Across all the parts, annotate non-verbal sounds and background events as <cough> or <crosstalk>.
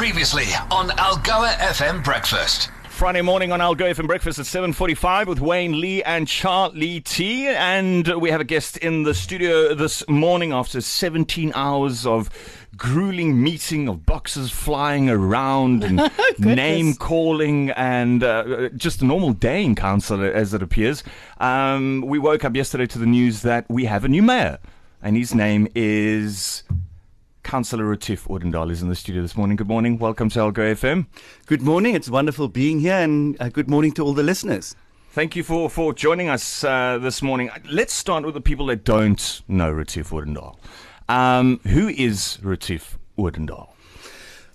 Previously on Algoa FM Breakfast. Friday morning on Algoa FM Breakfast at 7.45 with Wayne Lee and Charlie T. And we have a guest in the studio this morning after 17 hours of grueling meeting of boxes flying around and <laughs> name calling and uh, just a normal day in council as it appears. Um, we woke up yesterday to the news that we have a new mayor and his name is Councillor Retief Odendaal is in the studio this morning. Good morning. Welcome to Algoa FM. Good morning. It's wonderful being here, and uh, good morning to all the listeners. Thank you for, for joining us uh, this morning. Let's start with the people that don't know Retief Odendaal. Um, who is Retief Odendaal?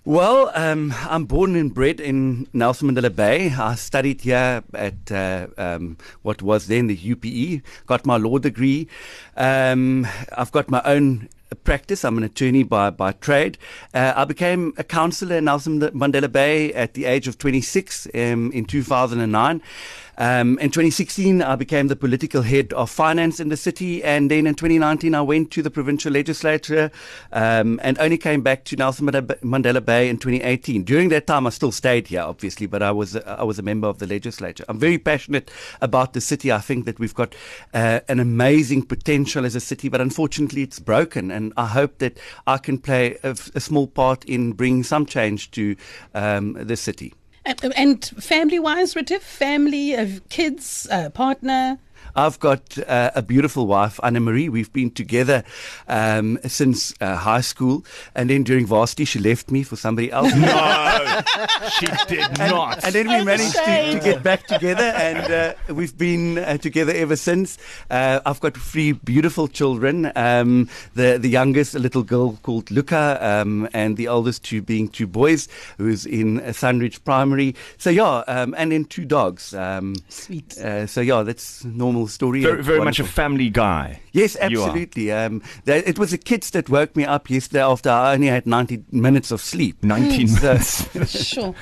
Well, um, I'm born and bred in Nelson Mandela Bay. I studied here at uh, um, what was then the UPE, got my law degree. Um, I've got my own practice. I'm an attorney by, by trade. Uh, I became a councillor in Nelson Mandela Bay at the age of 26 um, in 2009. Um, in 2016, I became the political head of finance in the city, and then in 2019, I went to the provincial legislature um, and only came back to Nelson Mandela Bay in 2018. During that time, I still stayed here, obviously, but I was I was a member of the legislature. I'm very passionate about the city. I think that we've got uh, an amazing potential as a city, but unfortunately, it's broken, and I hope that I can play a, a small part in bringing some change to um, the city. And family wise, Retief, family, kids, uh, partner? I've got uh, a beautiful wife, Anna Marie. We've been together um, since uh, high school, and then during varsity, she left me for somebody else. <laughs> no, she did and, not. And then we managed to, to, get back together, and uh, we've been uh, together ever since. Uh, I've got three beautiful children. Um, the the youngest, a little girl called Luca, um, and the oldest two being two boys, who's in Sunridge Primary. So yeah, um, and then two dogs. Um, Sweet. Uh, so yeah, that's normal story. Very, very much a family guy. Yes, absolutely. Um, it was the kids that woke me up yesterday after I only had 90 minutes of sleep. <laughs> 19 minutes. sure.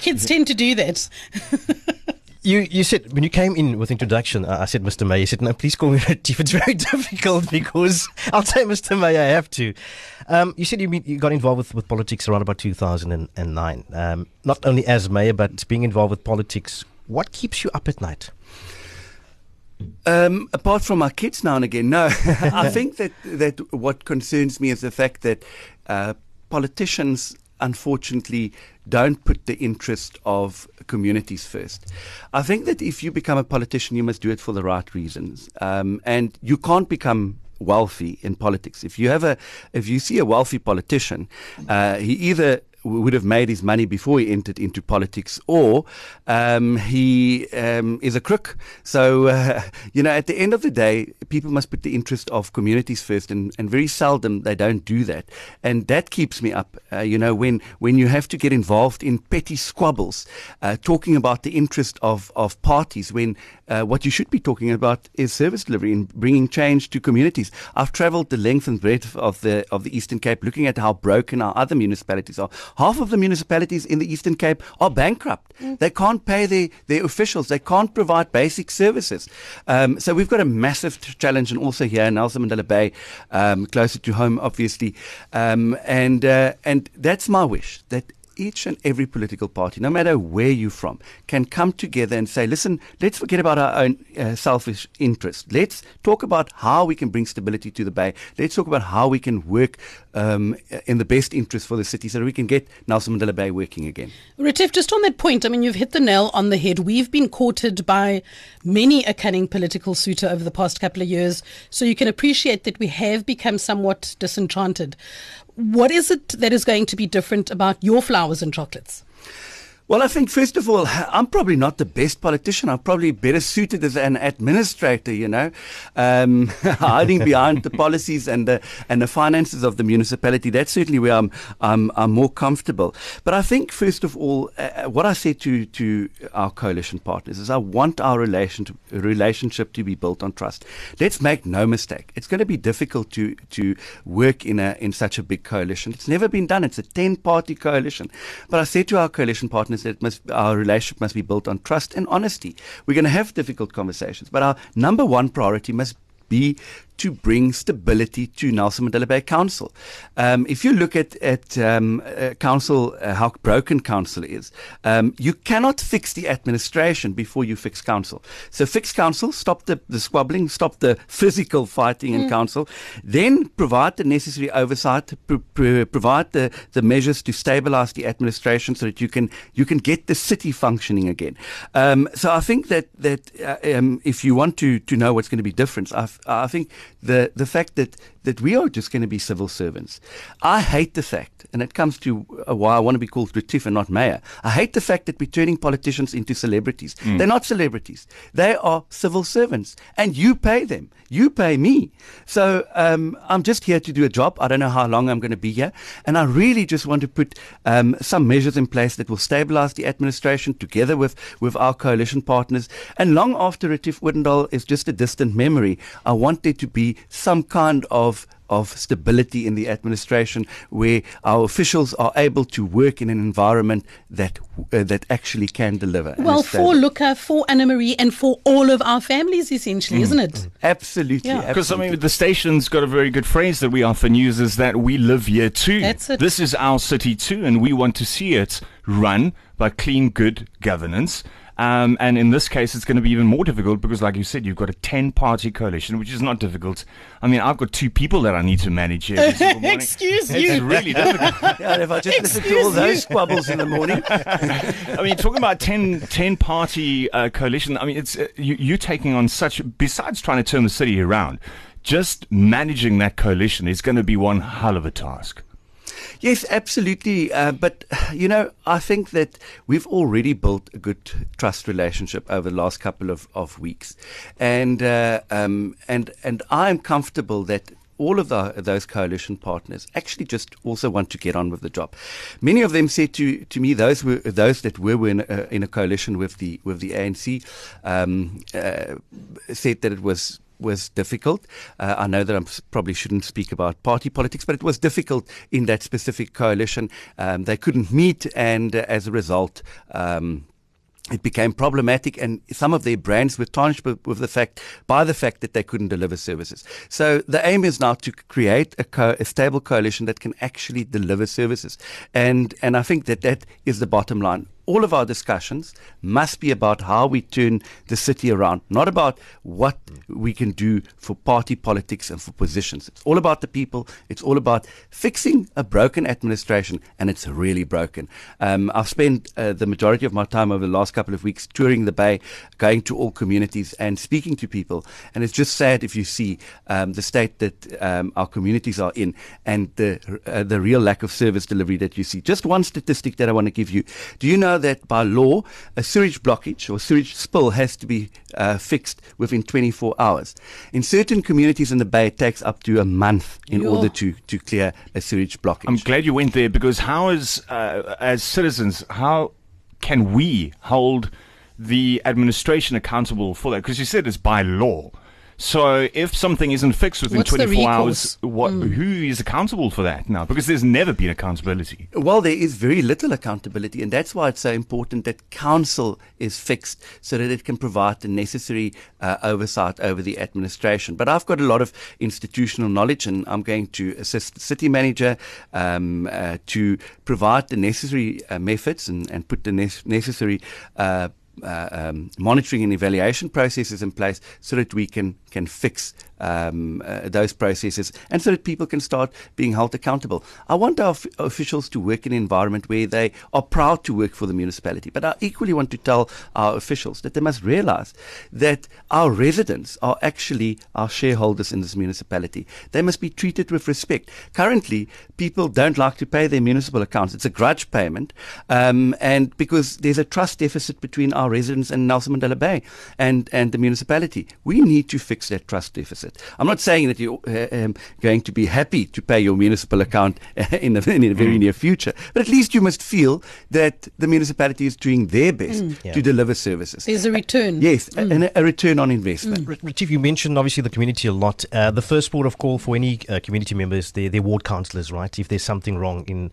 Kids tend to do that. <laughs> you you said when you came in with introduction, uh, I said, Mr. May. You said, no, please call me Retief. <laughs> It's very difficult because I'll say Mr. May. I have to. Um, you said you, you got involved with, with politics around about 2009. Um, not only as mayor, but being involved with politics. What keeps you up at night? Um, apart from my kids now and again, no. <laughs> I think that that what concerns me is the fact that uh, politicians, unfortunately, don't put the interest of communities first. I think that if you become a politician, you must do it for the right reasons, um, and you can't become wealthy in politics. If you have a, if you see a wealthy politician, uh, he either would have made his money before he entered into politics, or um, he um, is a crook. So, uh, <laughs> you know, at the end of the day, people must put the interest of communities first, and, and very seldom they don't do that. And that keeps me up. Uh, you know, when, when you have to get involved in petty squabbles, uh, talking about the interest of, of parties, when uh, what you should be talking about is service delivery and bringing change to communities. I've travelled the length and breadth of the of the Eastern Cape, looking at how broken our other municipalities are. Half of the municipalities in the Eastern Cape are bankrupt. Mm. They can't pay their, their officials. They can't provide basic services. Um, so we've got a massive challenge, and also here in Nelson Mandela Bay, um, closer to home, obviously. Um, and uh, and that's my wish that each and every political party, no matter where you're from, can come together and say, listen, let's forget about our own uh, selfish interest. Let's talk about how we can bring stability to the Bay. Let's talk about how we can work um, in the best interest for the city so that we can get Nelson Mandela Bay working again. Retief, just on that point, I mean, you've hit the nail on the head. We've been courted by many a cunning political suitor over the past couple of years, so you can appreciate that we have become somewhat disenchanted. What is it that is going to be different about your flowers and chocolates? Well, I think first of all, <laughs> I'm probably not the best politician. I'm probably better suited as an administrator, you know, um, <laughs> hiding behind the policies and the and the finances of the municipality. That's certainly where I'm I'm, I'm more comfortable. But I think first of all, uh, what I say to to our coalition partners is I want our relation to, relationship to be built on trust. Let's make no mistake. It's going to be difficult to to work in a in such a big coalition. It's never been done. It's a ten party coalition. But I say to our coalition partners is that must, our relationship must be built on trust and honesty. We're going to have difficult conversations, but our number one priority must be to bring stability to Nelson Mandela Bay Council. Um, if you look at at um, uh, council, uh, how broken council is, um, you cannot fix the administration before you fix council. So fix council, stop the, the squabbling, stop the physical fighting in council, then provide the necessary oversight, pr- pr- provide the, the measures to stabilize the administration so that you can you can get the city functioning again. Um, so I think that that uh, um, if you want to to know what's going to be different, I, I think the the fact that that we are just going to be civil servants. I hate the fact, and it comes to uh, why I want to be called Retief and not mayor. I hate the fact that we're turning politicians into celebrities. They're not celebrities. They are civil servants, and you pay them. You pay me. So um, I'm just here to do a job. I don't know how long I'm going to be here, and I really just want to put um, some measures in place that will stabilize the administration together with with our coalition partners. And long after Retief Odendaal is just a distant memory, I want there to be some kind of of stability in the administration where our officials are able to work in an environment that uh, that actually can deliver. Well, for Luca, for Anna Marie, and for all of our families, essentially, isn't it? absolutely, Yeah. Because I mean, the station's got a very good phrase that we often use: is that we live here too. That's it. This is our city too, and we want to see it run by clean, good governance. Um, and in this case, it's going to be even more difficult because, like you said, you've got a 10 party coalition, which is not difficult. I mean, I've got two people that I need to manage here. every morning. <laughs> Excuse me, It's you. really difficult. <laughs> yeah, and if I just listen to all those squabbles in the morning, <laughs> I mean, talking about 10, 10 party uh, coalition, I mean, it's uh, you, you're taking on such, besides trying to turn the city around, just managing that coalition is going to be one hell of a task. Yes, absolutely. Uh, but, you know, I think that we've already built a good trust relationship over the last couple of, of weeks. And, uh, um, and, and I'm comfortable that all of the, those coalition partners actually just also want to get on with the job. Many of them said to, to me, those were those that were in a, in a coalition with the with the ANC, um, uh, said that it was was difficult. Uh, I know that I probably shouldn't speak about party politics, but it was difficult in that specific coalition. Um, they couldn't meet, and uh, as a result. Um, it became problematic, and some of their brands were tarnished with, the fact by the fact that they couldn't deliver services. So the aim is now to create a, co- a stable coalition that can actually deliver services, and and I think that that is the bottom line. All of our discussions must be about how we turn the city around, not about what we can do for party politics and for positions. It's all about the people. It's all about fixing a broken administration, and it's really broken. Um, I've spent uh, the majority of my time over the last couple of weeks touring the Bay, going to all communities and speaking to people. And it's just sad if you see um, the state that um, our communities are in and the uh, the real lack of service delivery that you see. Just one statistic that I want to give you. Do you know that by law, a sewage blockage or sewage spill has to be uh, fixed within 24 hours? In certain communities in the Bay, it takes up to a month in Yo. order to, to clear a sewage blockage. I'm glad you went there because how is, uh, as citizens, how can we hold the administration accountable for that? Because you said it's by law. So if something isn't fixed within What's 24 hours, recourse? what, who is accountable for that now? Because there's never been accountability. Well, there is very little accountability, and that's why it's so important that council is fixed so that it can provide the necessary uh, oversight over the administration. But I've got a lot of institutional knowledge, and I'm going to assist the city manager um, uh, to provide the necessary uh, methods and, and put the ne- necessary uh, um, monitoring and evaluation processes in place so that we can can fix um, uh, those processes and so that people can start being held accountable. I want our f- officials to work in an environment where they are proud to work for the municipality, but I equally want to tell our officials that they must realize that our residents are actually our shareholders in this municipality. They must be treated with respect. Currently, people don't like to pay their municipal accounts. It's a grudge payment, um, and because there's a trust deficit between our residents and Nelson Mandela Bay and, and the municipality, we need to fix that trust deficit. I'm not saying that you're uh, um, going to be happy to pay your municipal account <laughs> in the, in the very near future, but at least you must feel that the municipality is doing their best Yeah. to deliver services. There's a return. Yes, a- and a, a return on investment. R- Retief, you mentioned obviously the community a lot. Uh, the first port of call for any uh, community members, their, their ward councillors, right? If there's something wrong in,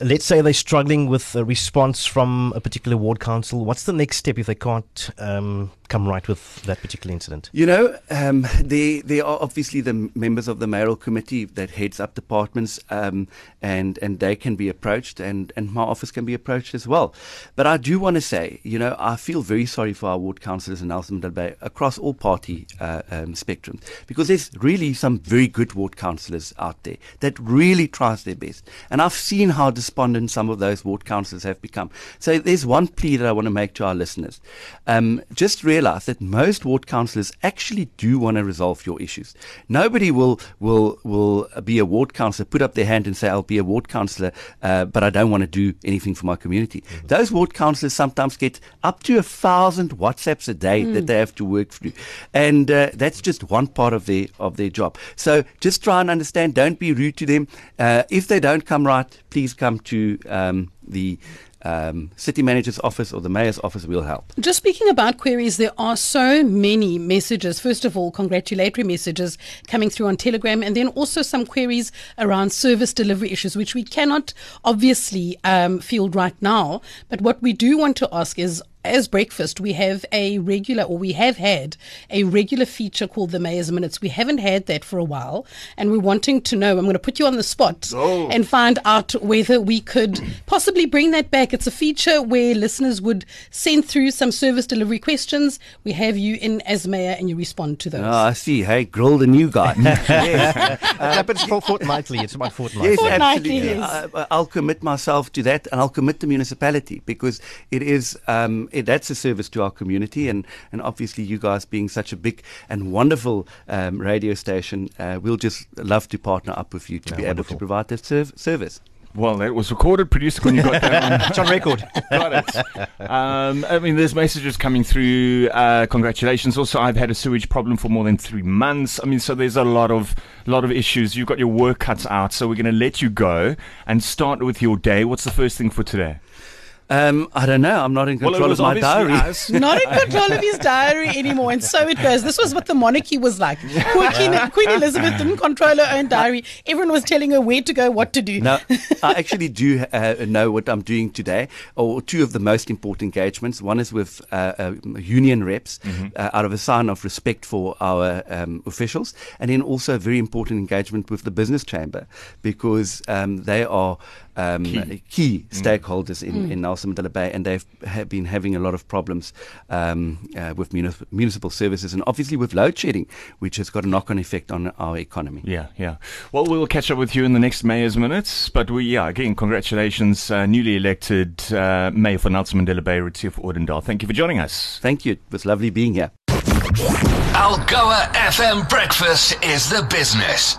let's say they're struggling with a response from a particular ward council, what's the next step if they can't um, come right with that particular incident? You know, um, there, there are obviously the members of the mayoral committee that heads up departments, um, and, and they can be approached, and, and my office can be approached as well. But I do want to say, you know, I feel very sorry for our ward councillors in Nelson Bay across all party uh, um, spectrums because there's really some very good ward councillors out there that really tries their best. And I've seen how despondent some of those ward councillors have become. So there's one plea that I want to make to our listeners. Um, just realize that most ward councillors actually do want to resolve your issues. Nobody will will will be a ward councillor, put up their hand and say, "I'll be a ward councillor, uh, but I don't want to do anything for my community." Mm-hmm. Those ward councillors sometimes get up to a thousand WhatsApps a day mm. that they have to work through, and uh, that's just one part of their of their job. So just try and understand. Don't be rude to them. Uh, if they don't come right, please come to um, the um, city manager's office or the mayor's office will help. Just speaking about queries, there are so many messages. First of all, congratulatory messages coming through on Telegram, and then also some queries around service delivery issues, which we cannot obviously um, field right now. But what we do want to ask is as breakfast, we have a regular, or we have had a regular feature called the Mayor's Minutes. We haven't had that for a while, and we're wanting to know. I'm going to put you on the spot oh. and find out whether we could possibly bring that back. It's a feature where listeners would send through some service delivery questions. We have you in as mayor, and you respond to those. Oh, I see. Hey, grill the new guy. <laughs> <laughs> yes. uh, it happens fortnightly. It's about fortnightly. Yes, fortnightly, absolutely. Yes. I, I'll commit myself to that, and I'll commit the municipality because it is. Um, it, that's a service to our community, and, and obviously you guys being such a big and wonderful um, radio station, uh, we'll just love to partner up with you to yeah, be wonderful. able to provide that serv- service. Well, it was recorded, produced when you got that on. <laughs> it's on record. <laughs> got it. Um, I mean, there's messages coming through. Uh, congratulations. Also, I've had a sewage problem for more than three months. I mean, so there's a lot of lot of issues. You've got your work cut out, so we're going to let you go and start with your day. What's the first thing for today? Um, I don't know. I'm not in control well, of my diary. <laughs> not in control of his diary anymore, and so it goes. This was what the monarchy was like. Queen, Queen <laughs> Elizabeth didn't control her own diary. Everyone was telling her where to go, what to do. No, I <laughs> actually do uh, know what I'm doing today, or two of the most important engagements. One is with uh, uh, union reps, mm-hmm. Uh, out of a sign of respect for our um, officials, and then also a very important engagement with the business chamber because um, they are um, key. key. Mm. stakeholders mm. in, mm. in Nelson Mandela Bay, and they've have been having a lot of problems um, uh, with municipal, municipal services and obviously with load shedding, which has got a knock on effect on our economy. Yeah, yeah. Well, we'll catch up with you in the next Mayor's Minutes, but we, yeah, again, congratulations, uh, newly elected uh, Mayor for Nelson Mandela Bay, Retief Odendaal. Thank you for joining us. Thank you. It was lovely being here. Algoa FM Breakfast is the business.